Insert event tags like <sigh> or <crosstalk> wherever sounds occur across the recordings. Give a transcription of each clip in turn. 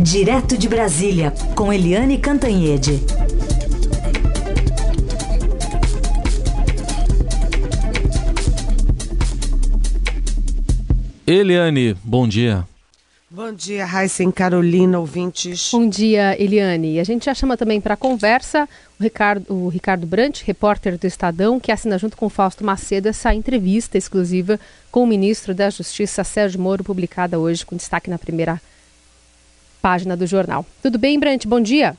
Direto de Brasília, com Eliane Cantanhede. Eliane, bom dia. Bom dia, Raíssen Carolina, ouvintes. Bom dia, Eliane. A gente já chama também para conversa o Ricardo, o Ricardo Brant, repórter do Estadão, que assina junto com o Fausto Macedo essa entrevista exclusiva com o ministro da Justiça, Sérgio Moro, publicada hoje com destaque na primeira página do jornal. Tudo bem, Brant? Bom dia.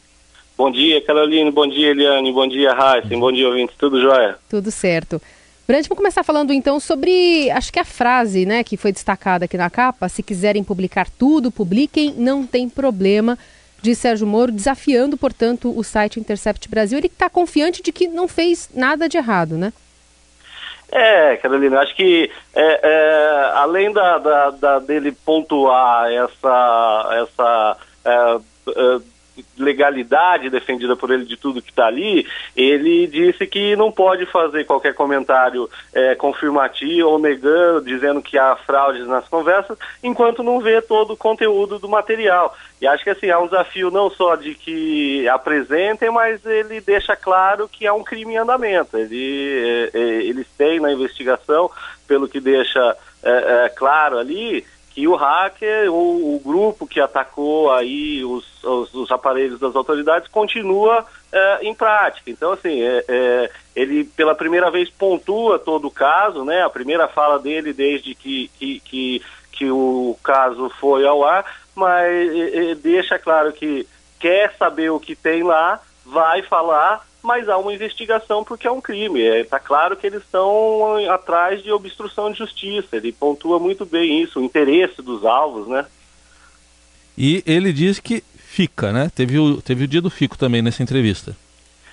Bom dia, Carolina. Bom dia, Eliane. Bom dia, Heisen. Bom dia, ouvintes. Tudo jóia? Tudo certo. Brant, vamos começar falando então sobre, acho que a frase, né, que foi destacada aqui na capa, se quiserem publicar tudo, publiquem, não tem problema, de Sérgio Moro, desafiando, portanto, o site Intercept Brasil. Ele está confiante de que não fez nada de errado, né? É, Carolina, acho que é, é, além da, da, da, dele pontuar essa, essa é, é legalidade defendida por ele de tudo que está ali, ele disse que não pode fazer qualquer comentário é, confirmativo ou negando, dizendo que há fraudes nas conversas, enquanto não vê todo o conteúdo do material. E acho que assim, há um desafio não só de que apresentem, mas ele deixa claro que é um crime em andamento. Ele, é, é, eles têm na investigação, pelo que deixa é, é claro ali, que o hacker, o, o grupo que atacou aí os, os, os, aparelhos das autoridades continua é, em prática. Então, assim, é, é, ele pela primeira vez pontua todo o caso, né? A primeira fala dele desde que, que, que, que o caso foi ao ar, mas deixa claro que quer saber o que tem lá, vai falar, mas há uma investigação porque é um crime. Está é, claro que eles estão atrás de obstrução de justiça. Ele pontua muito bem isso, o interesse dos alvos, né? E ele diz que fica, né? Teve o, teve o dia do fico também nessa entrevista.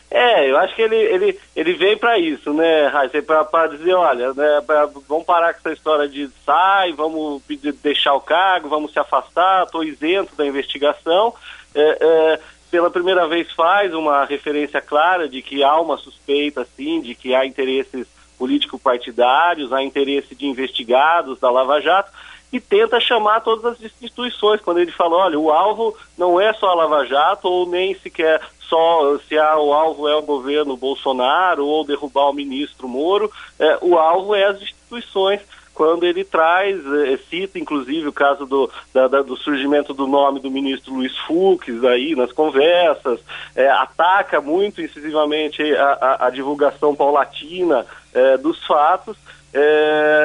É, eu acho que ele, ele, ele vem para isso, né, Raíssa? Para dizer, olha, né, pra, vamos parar com essa história de sai, vamos deixar o cargo, vamos se afastar, estou isento da investigação. É, é, pela primeira vez faz uma referência clara de que há uma suspeita, sim, de que há interesses político-partidários, há interesse de investigados da Lava Jato, e tenta chamar todas as instituições, quando ele fala, olha, o alvo não é só a Lava Jato, ou nem sequer só se há, o alvo é o governo Bolsonaro, ou derrubar o ministro Moro, é, o alvo é as instituições quando ele traz, eh, cita inclusive o caso do, da, da, do surgimento do nome do ministro Luiz Fux aí nas conversas, eh, ataca muito incisivamente a, a, a divulgação paulatina eh, dos fatos.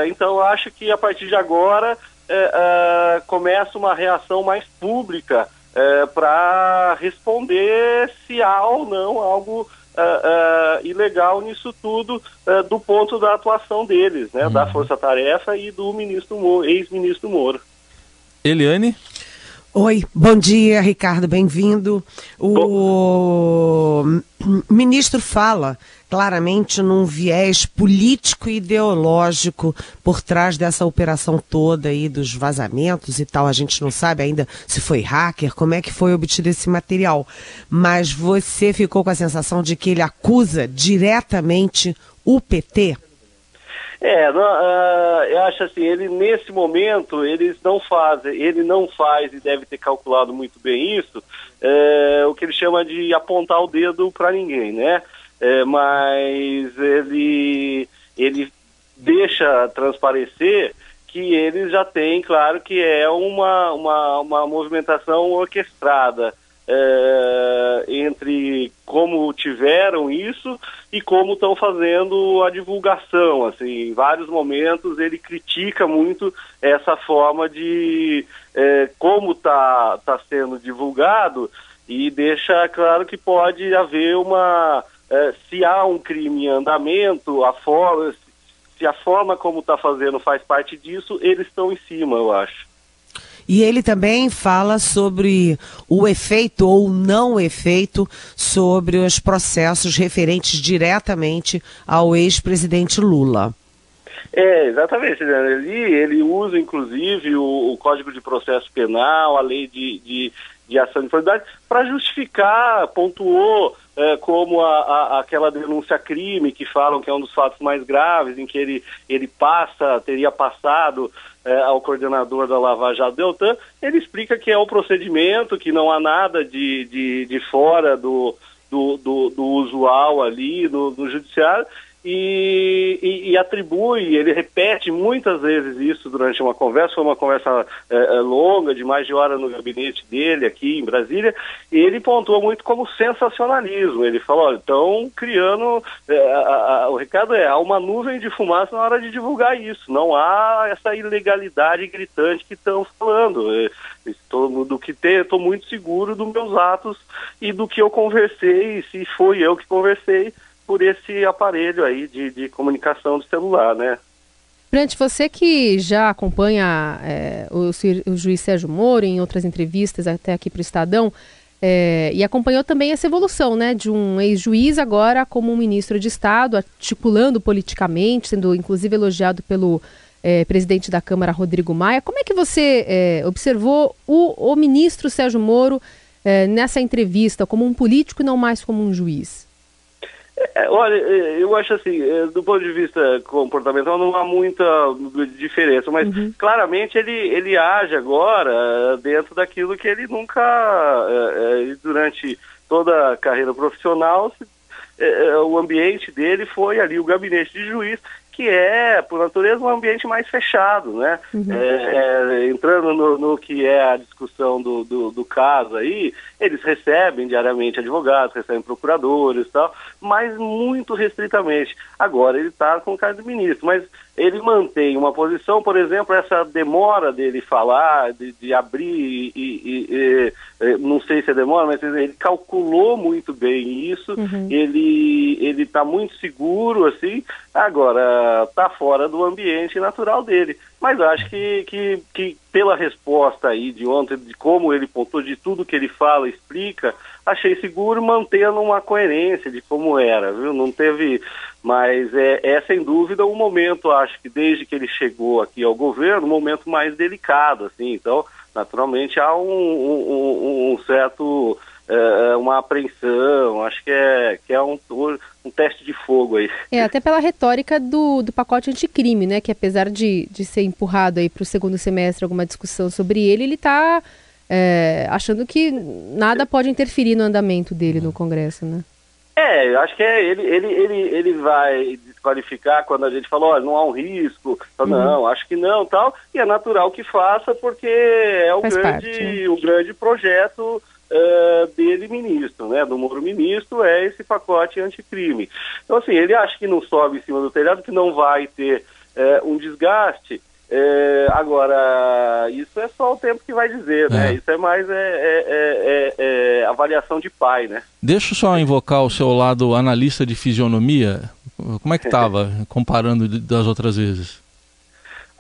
então acho que a partir de agora começa uma reação mais pública para responder se há ou não algo uh, uh, ilegal nisso tudo uh, do ponto da atuação deles, né, uhum. da força-tarefa e do ministro ex-ministro Moro. Eliane? Oi, bom dia, Ricardo, bem-vindo. O bom... ministro fala claramente num viés político e ideológico por trás dessa operação toda aí dos vazamentos e tal. A gente não sabe ainda se foi hacker, como é que foi obtido esse material. Mas você ficou com a sensação de que ele acusa diretamente o PT? É, não, uh, eu acho assim, ele nesse momento, eles não fazem, ele não faz e deve ter calculado muito bem isso, é, o que ele chama de apontar o dedo para ninguém, né? É, mas ele, ele deixa transparecer que eles já têm, claro, que é uma, uma, uma movimentação orquestrada é, entre como tiveram isso e como estão fazendo a divulgação. Assim, em vários momentos ele critica muito essa forma de é, como está tá sendo divulgado e deixa claro que pode haver uma é, se há um crime em andamento, a forma, se a forma como está fazendo faz parte disso, eles estão em cima, eu acho. E ele também fala sobre o efeito ou não efeito sobre os processos referentes diretamente ao ex-presidente Lula. É, exatamente. Ele, ele usa, inclusive, o, o, Código de Processo Penal, a lei de, de, de ação de prioridade, para justificar, pontuou é, como a, a, aquela denúncia crime que falam que é um dos fatos mais graves, em que ele, ele passa, teria passado é, ao coordenador da Lava Jato Deltan, ele explica que é o procedimento, que não há nada de, de, de fora do, do, do, do usual ali no, no judiciário e, e, e, atribui, ele repete muitas vezes isso durante uma conversa, foi uma conversa é, é, longa, de mais de hora no gabinete dele aqui em Brasília, e ele pontuou muito como sensacionalismo. Ele falou, estão criando, é, a, a, o recado é, há uma nuvem de fumaça na hora de divulgar isso, não há essa ilegalidade gritante que estão falando. É, estou, do que estou muito seguro dos meus atos e do que eu conversei, se foi eu que conversei, por esse aparelho aí de, de comunicação do celular, né? Brant, você que já acompanha é, o, o, juiz Sérgio Moro em outras entrevistas até aqui para o Estadão, é, e acompanhou também essa evolução né, de um ex-juiz agora como um ministro de Estado, articulando politicamente, sendo inclusive elogiado pelo é, presidente da Câmara, Rodrigo Maia. Como é que você é, observou o, o, ministro Sérgio Moro é, nessa entrevista como um político e não mais como um juiz? É, olha, é, eu acho assim, é, do ponto de vista comportamental não há muita diferença, mas uhum. claramente ele, ele age agora dentro daquilo que ele nunca, durante toda a carreira profissional, o ambiente dele foi ali o gabinete de juiz, que é, por natureza, um ambiente mais fechado, né? Uhum. É, é, entrando no, no, que é a discussão do, do, do, caso aí, eles recebem diariamente advogados, recebem procuradores e tal, mas muito restritamente. Agora, ele está com o cargo de ministro, mas ele mantém uma posição, por exemplo, essa demora dele falar, de, de abrir, e, e, e, não sei se é demora, mas ele calculou muito bem isso, uhum. ele está muito seguro, assim, agora está fora do ambiente natural dele. Mas acho que, que, que pela resposta aí de ontem, de como ele pontou, de tudo que ele fala, explica, achei seguro mantendo uma coerência de como era, viu? Não teve, mas é, é sem dúvida um momento, acho que desde que ele chegou aqui ao governo, um momento mais delicado, assim, então, naturalmente há um, um, um certo é, é, uma apreensão, acho que é, que é um, um teste de fogo aí. É, até pela retórica do, do pacote anticrime, né? Que apesar de, de ser empurrado aí para o segundo semestre alguma discussão sobre ele, ele está é, achando que nada pode interferir no andamento dele no Congresso, né? É, acho que é, ele, ele, ele, ele vai desqualificar quando a gente fala, olha, não há um risco, uhum. não, acho que não, tal, e é natural que faça porque é o, grande, parte, né? o grande projeto uh, dele ministro, né, do Moro ministro, é esse pacote anticrime. Então, assim, ele acha que não sobe em cima do telhado, que não vai ter uh, um desgaste, é, agora, isso é só o tempo que vai dizer, né? É. Isso é mais é, é, é, é, avaliação de pai, né? Deixa eu só invocar o seu lado analista de fisionomia. Como é que <laughs> estava, comparando das outras vezes?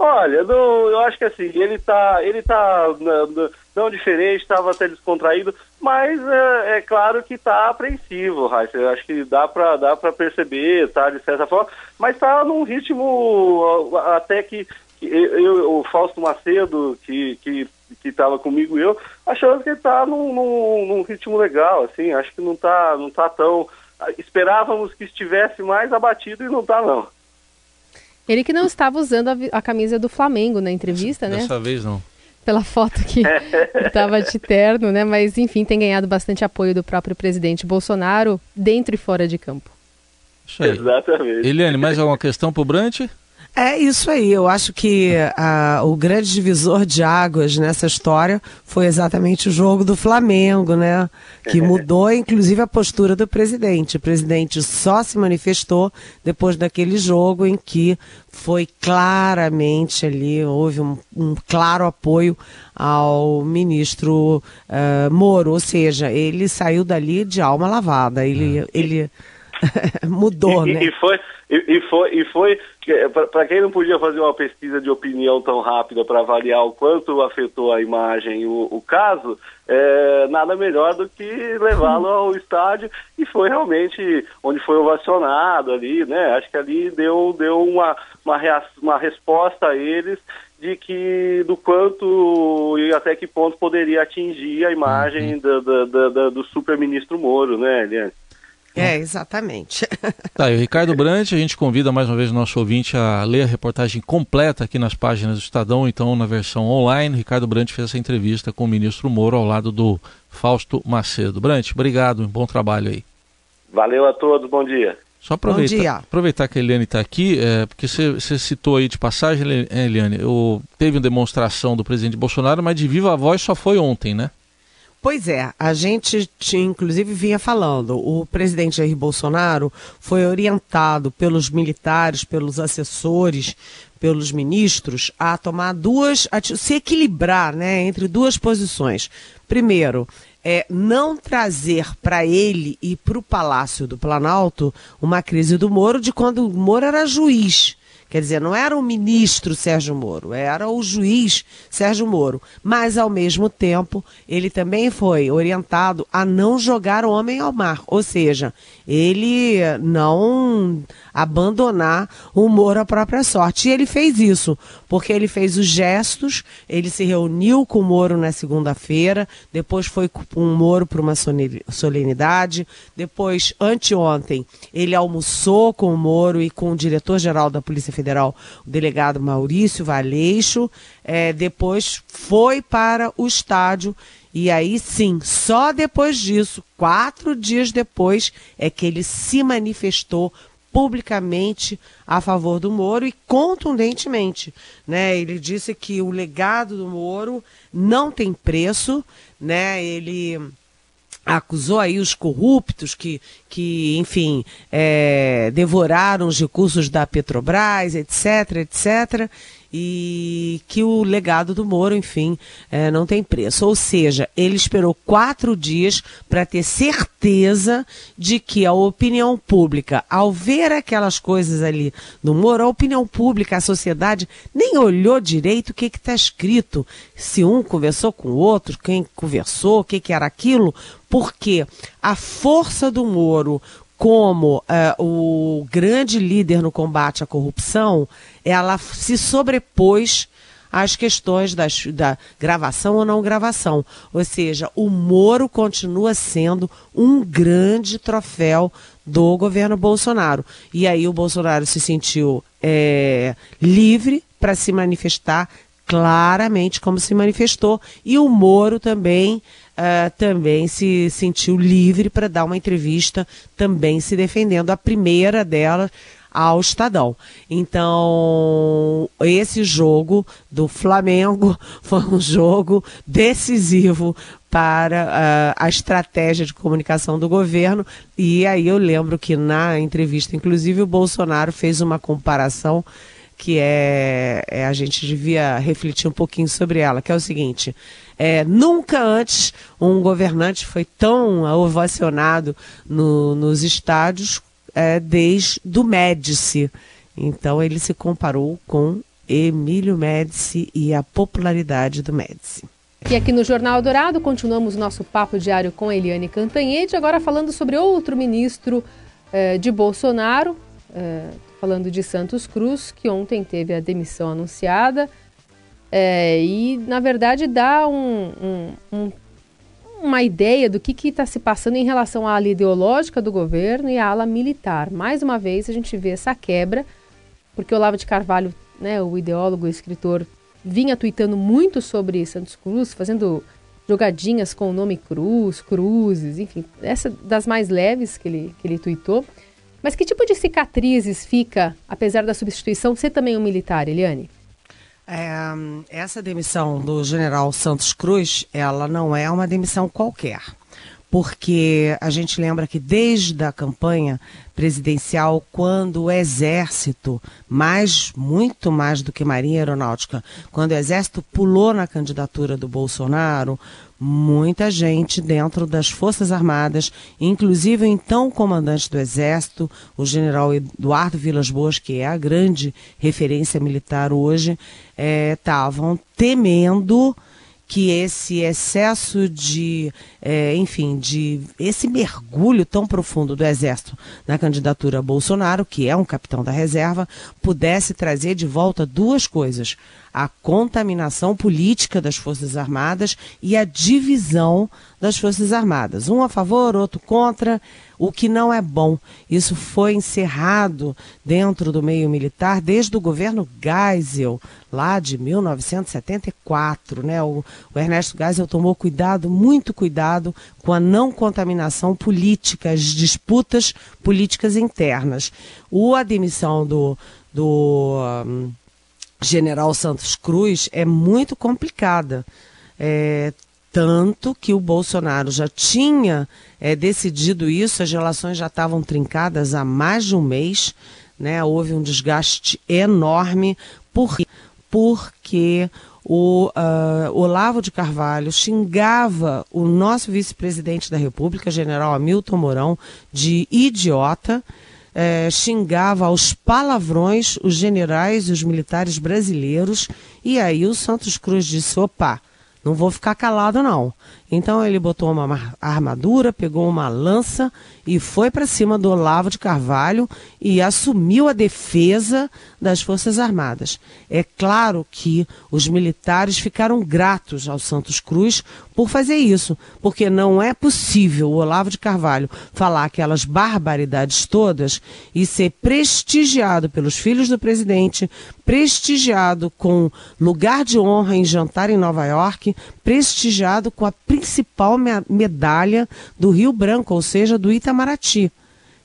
Olha, não, eu acho que assim, ele tá, ele tá não, não diferente, estava até descontraído, mas é, é claro que está apreensivo, Raíssa. Eu acho que dá para dá pra perceber, tá, de certa forma, mas está num ritmo até que, que eu, o Fausto Macedo, que, que que estava comigo eu, achando que ele está num, num, num, ritmo legal, assim, acho que não está não tá tão... Esperávamos que estivesse mais abatido e não está não. Ele que não estava usando a, a camisa do Flamengo na entrevista, Dessa né? Dessa vez não. Pela foto que <laughs> estava de terno, né? Mas enfim, tem ganhado bastante apoio do próprio presidente Bolsonaro dentro e fora de campo. Isso aí. Exatamente. Eliane, mais alguma questão para o Brant? É isso aí. Eu acho que uh, o grande divisor de águas nessa história foi exatamente o jogo do Flamengo, né? Que <laughs> mudou, inclusive, a postura do presidente. O presidente só se manifestou depois daquele jogo em que foi claramente ali, houve um, um claro apoio ao ministro uh, Moro, ou seja, ele saiu dali de alma lavada. Ele, é. ele <laughs> mudou, e, né? E foi, e, e foi, e foi para quem não podia fazer uma pesquisa de opinião tão rápida para avaliar o quanto afetou a imagem o, o caso, é, nada melhor do que levá-lo ao estádio e foi realmente onde foi ovacionado ali, né? Acho que ali deu, deu uma, uma, uma resposta a eles de que do quanto e até que ponto poderia atingir a imagem uhum. do, super-ministro Moro, né, Eliane? É, exatamente. <laughs> Tá, e o Ricardo Brandt, a gente convida mais uma vez o nosso ouvinte a ler a reportagem completa aqui nas páginas do Estadão, então na versão online. Ricardo Brandt fez essa entrevista com o ministro Moro ao lado do Fausto Macedo. Brandt, obrigado, um bom trabalho aí. Valeu a todos, bom dia. Só aproveitar, aproveitar que a Eliane está aqui, é, porque você citou aí de passagem, Eliane, o, teve uma demonstração do presidente Bolsonaro, mas de viva voz só foi ontem, né? Pois é, a gente tinha, inclusive vinha falando, o presidente Jair Bolsonaro foi orientado pelos militares, pelos assessores, pelos ministros a tomar duas, a se equilibrar, né, entre duas posições. Primeiro, é não trazer para ele e para o Palácio do Planalto uma crise do Moro de quando o Moro era juiz. Quer dizer, não era o ministro Sérgio Moro, era o juiz Sérgio Moro. Mas, ao mesmo tempo, ele também foi orientado a não jogar o homem ao mar. Ou seja, ele não abandonar o Moro à própria sorte. E ele fez isso, porque ele fez os gestos, ele se reuniu com o Moro na segunda-feira, depois foi com o Moro para uma solenidade, depois, anteontem, ele almoçou com o Moro e com o diretor-geral da Polícia Federal, o delegado Maurício Valeixo, é, depois foi para o estádio e aí sim, só depois disso, quatro dias depois, é que ele se manifestou publicamente a favor do Moro e contundentemente, né? Ele disse que o legado do Moro não tem preço, né? Ele acusou aí os corruptos que, que enfim, é, devoraram os recursos da Petrobras, etc, etc e que o legado do Moro, enfim, é, não tem preço. Ou seja, ele esperou quatro dias para ter certeza de que a opinião pública, ao ver aquelas coisas ali do Moro, a opinião pública, a sociedade, nem olhou direito o que está escrito. Se um conversou com o outro, quem conversou, o que, que era aquilo, porque a força do Moro, como uh, o grande líder no combate à corrupção, ela se sobrepôs às questões das, da gravação ou não gravação. Ou seja, o Moro continua sendo um grande troféu do governo Bolsonaro. E aí o Bolsonaro se sentiu é, livre para se manifestar claramente como se manifestou e o Moro também uh, também se sentiu livre para dar uma entrevista, também se defendendo, a primeira dela ao Estadão. Então, esse jogo do Flamengo <laughs> foi um jogo decisivo para uh, a estratégia de comunicação do governo. E aí eu lembro que na entrevista, inclusive, o Bolsonaro fez uma comparação que é, é, a gente devia refletir um pouquinho sobre ela, que é o seguinte: é, nunca antes um governante foi tão ovacionado no, nos estádios é, desde do Médici. Então ele se comparou com Emílio Médici e a popularidade do Médici. E aqui no Jornal Dourado continuamos nosso papo diário com Eliane Cantanhede, agora falando sobre outro ministro eh, de Bolsonaro, eh, falando de Santos Cruz, que ontem teve a demissão anunciada. É, e, na verdade, dá um, um, um, uma ideia do que está se passando em relação à ala ideológica do governo e à ala militar. Mais uma vez, a gente vê essa quebra, porque o Olavo de Carvalho, né, o ideólogo e escritor, vinha tweetando muito sobre Santos Cruz, fazendo jogadinhas com o nome Cruz, Cruzes, enfim, essa das mais leves que ele, que ele tweetou. Mas que tipo de cicatrizes fica, apesar da substituição ser também um militar, Eliane? É, essa demissão do general Santos Cruz, ela não é uma demissão qualquer porque a gente lembra que desde a campanha presidencial, quando o Exército, mais, muito mais do que Marinha Aeronáutica, quando o Exército pulou na candidatura do Bolsonaro, muita gente dentro das Forças Armadas, inclusive o então comandante do Exército, o general Eduardo Vilas Boas, que é a grande referência militar hoje, estavam é, temendo que esse excesso de, é, enfim, de esse mergulho tão profundo do Exército na candidatura Bolsonaro, que é um capitão da reserva, pudesse trazer de volta duas coisas: a contaminação política das Forças Armadas e a divisão das Forças Armadas. Um a favor, outro contra, o que não é bom. Isso foi encerrado dentro do meio militar desde o governo Geisel, lá de 1974. Né? O, o Ernesto Geisel tomou cuidado, muito cuidado, com a não contaminação política, as disputas políticas internas. O, a demissão do. do um, General Santos Cruz é muito complicada. É, tanto que o Bolsonaro já tinha é, decidido isso, as relações já estavam trincadas há mais de um mês, né? houve um desgaste enorme, por, porque o uh, Olavo de Carvalho xingava o nosso vice-presidente da República, general Hamilton Mourão, de idiota é, xingava aos palavrões os generais e os militares brasileiros. E aí o Santos Cruz disse: opa, não vou ficar calado não. Então ele botou uma armadura, pegou uma lança e foi para cima do Olavo de Carvalho e assumiu a defesa das Forças Armadas. É claro que os militares ficaram gratos ao Santos Cruz por fazer isso, porque não é possível o Olavo de Carvalho falar aquelas barbaridades todas e ser prestigiado pelos filhos do presidente, prestigiado com lugar de honra em jantar em Nova York, prestigiado com a principal medalha do Rio Branco, ou seja, do Itamaraty.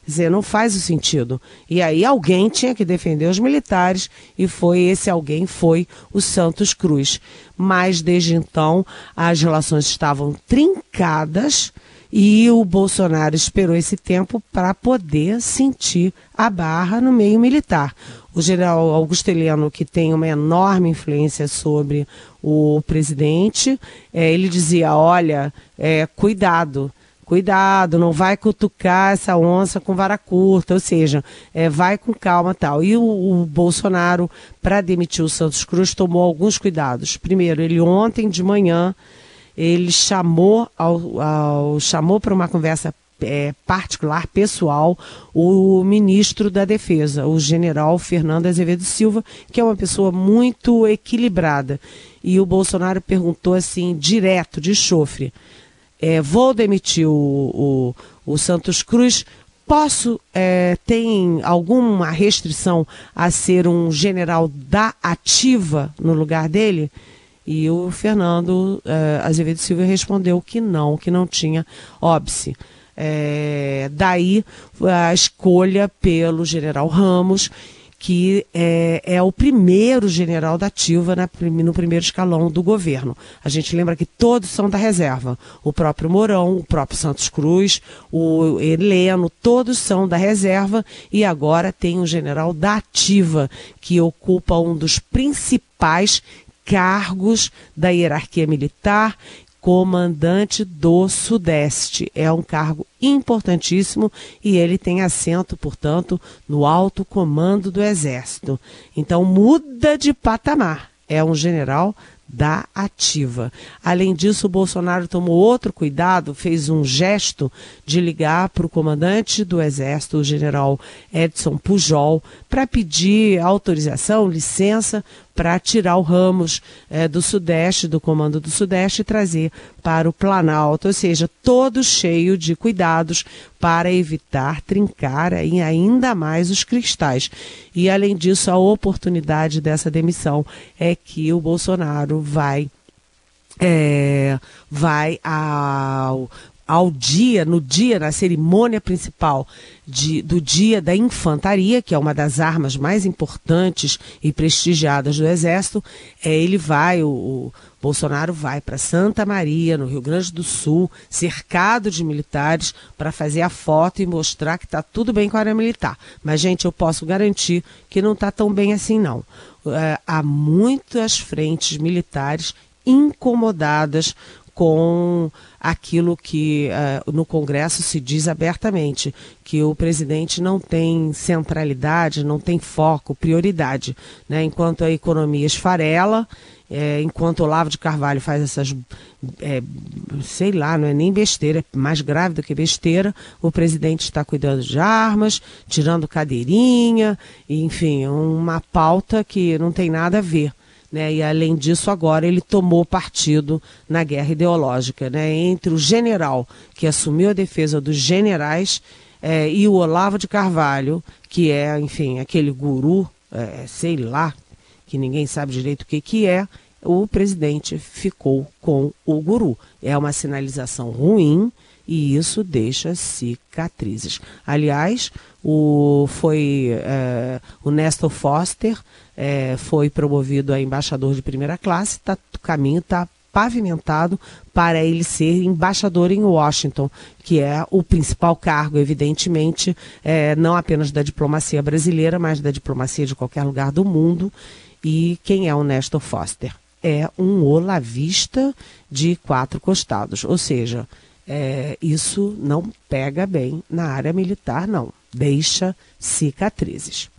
Quer dizer, não faz o sentido. E aí alguém tinha que defender os militares e foi esse alguém foi o Santos Cruz. Mas desde então as relações estavam trincadas e o Bolsonaro esperou esse tempo para poder sentir a barra no meio militar. O general Augusto Heleno, que tem uma enorme influência sobre o presidente, é, ele dizia: olha, é, cuidado, cuidado, não vai cutucar essa onça com vara curta, ou seja, é, vai com calma tal. E o, o Bolsonaro, para demitir o Santos Cruz, tomou alguns cuidados. Primeiro, ele ontem de manhã ele chamou ao, ao chamou para uma conversa é, particular, pessoal, o ministro da Defesa, o general Fernando Azevedo Silva, que é uma pessoa muito equilibrada. E o Bolsonaro perguntou assim, direto, de chofre: é, vou demitir o, o, o, Santos Cruz. Posso, é, tem alguma restrição a ser um general da ativa no lugar dele? E o Fernando é, Azevedo Silva respondeu que não, que não tinha óbice. É, daí a escolha pelo general Ramos, que é, é, o primeiro general da ativa no primeiro escalão do governo. A gente lembra que todos são da reserva. O próprio Mourão, o próprio Santos Cruz, o Heleno, todos são da reserva e agora tem um general da ativa que ocupa um dos principais cargos da hierarquia militar comandante do Sudeste. É um cargo importantíssimo e ele tem assento, portanto, no alto comando do Exército. Então muda de patamar. É um general da ativa. Além disso, o Bolsonaro tomou outro cuidado, fez um gesto de ligar para o comandante do Exército, o general Edson Pujol, para pedir autorização, licença para tirar o Ramos é, do Sudeste, do Comando do Sudeste, e trazer para o Planalto, ou seja, todo cheio de cuidados para evitar trincar ainda mais os cristais. E, além disso, a oportunidade dessa demissão é que o Bolsonaro vai é, vai ao ao dia, no dia, na cerimônia principal de, do Dia da Infantaria, que é uma das armas mais importantes e prestigiadas do Exército, é, ele vai, o, o Bolsonaro vai para Santa Maria, no Rio Grande do Sul, cercado de militares, para fazer a foto e mostrar que está tudo bem com a área militar. Mas, gente, eu posso garantir que não está tão bem assim, não. É, há muitas frentes militares incomodadas com aquilo que uh, no Congresso se diz abertamente, que o presidente não tem centralidade, não tem foco, prioridade. Né? Enquanto a economia esfarela, É, enquanto Olavo de Carvalho faz essas, é, sei lá, não é nem besteira, é mais grave do que besteira, o presidente está cuidando de armas, tirando cadeirinha, enfim, uma pauta que não tem nada a ver. Né? E além disso, agora ele tomou partido na guerra ideológica né? entre o general que assumiu a defesa dos generais é, e o Olavo de Carvalho, que é, enfim, aquele guru, é, sei lá, que ninguém sabe direito o que, que é, o presidente ficou com o guru. É uma sinalização ruim e isso deixa cicatrizes. Aliás, o, foi é, o Nestor Foster é, foi promovido a embaixador de primeira classe, tá, o caminho está pavimentado para ele ser embaixador em Washington, que é o principal cargo, evidentemente, é, não apenas da diplomacia brasileira, mas da diplomacia de qualquer lugar do mundo. E quem é o Nestor Foster? É um olavista de quatro costados, ou seja, é, isso não pega bem na área militar, não. Deixa cicatrizes.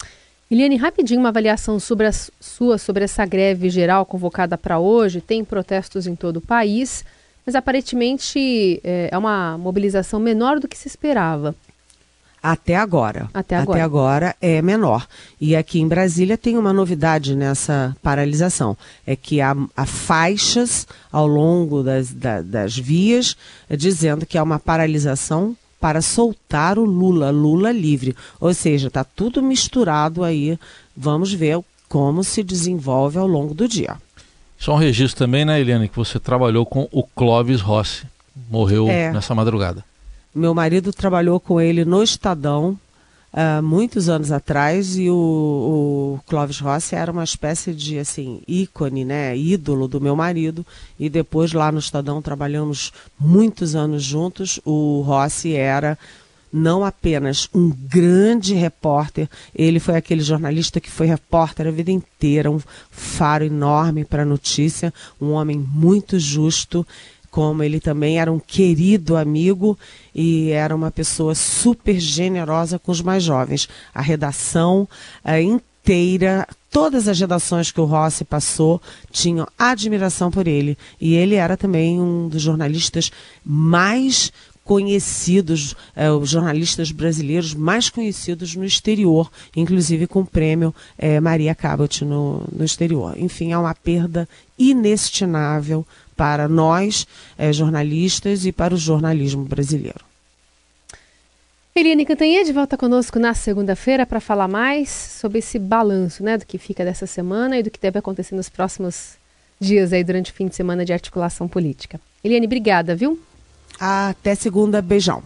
Eliane, rapidinho uma avaliação sobre a sua sobre essa greve geral convocada para hoje. Tem protestos em todo o país, mas aparentemente é, é uma mobilização menor do que se esperava. Até agora. Até agora. Até agora é menor. E aqui em Brasília tem uma novidade nessa paralisação. É que há, há faixas ao longo das, da, das vias dizendo que é uma paralisação para soltar o Lula, Lula livre. Ou seja, está tudo misturado aí. Vamos ver como se desenvolve ao longo do dia. Só um registro também, né, Eliane, que você trabalhou com o Clóvis Rossi. Morreu é. nessa madrugada. Meu marido trabalhou com ele no Estadão uh, muitos anos atrás e o, o Clóvis Rossi era uma espécie de assim ícone, né, ídolo do meu marido e depois lá no Estadão trabalhamos muitos anos juntos. O Rossi era não apenas um grande repórter, ele foi aquele jornalista que foi repórter a vida inteira, um faro enorme para a notícia, um homem muito justo como ele também era um querido amigo e era uma pessoa super generosa com os mais jovens. A redação a inteira, todas as redações que o Rossi passou tinham admiração por ele. E ele era também um dos jornalistas mais conhecidos, é, os jornalistas brasileiros mais conhecidos no exterior, inclusive com o prêmio é, Maria Cabot no, no exterior. Enfim, é uma perda inestimável para nós, é, jornalistas, e para o jornalismo brasileiro. Eliane Cantanhede volta conosco na segunda-feira para falar mais sobre esse balanço né, do que fica dessa semana e do que deve acontecer nos próximos dias aí durante o fim de semana de articulação política. Eliane, obrigada, viu? Até segunda, beijão.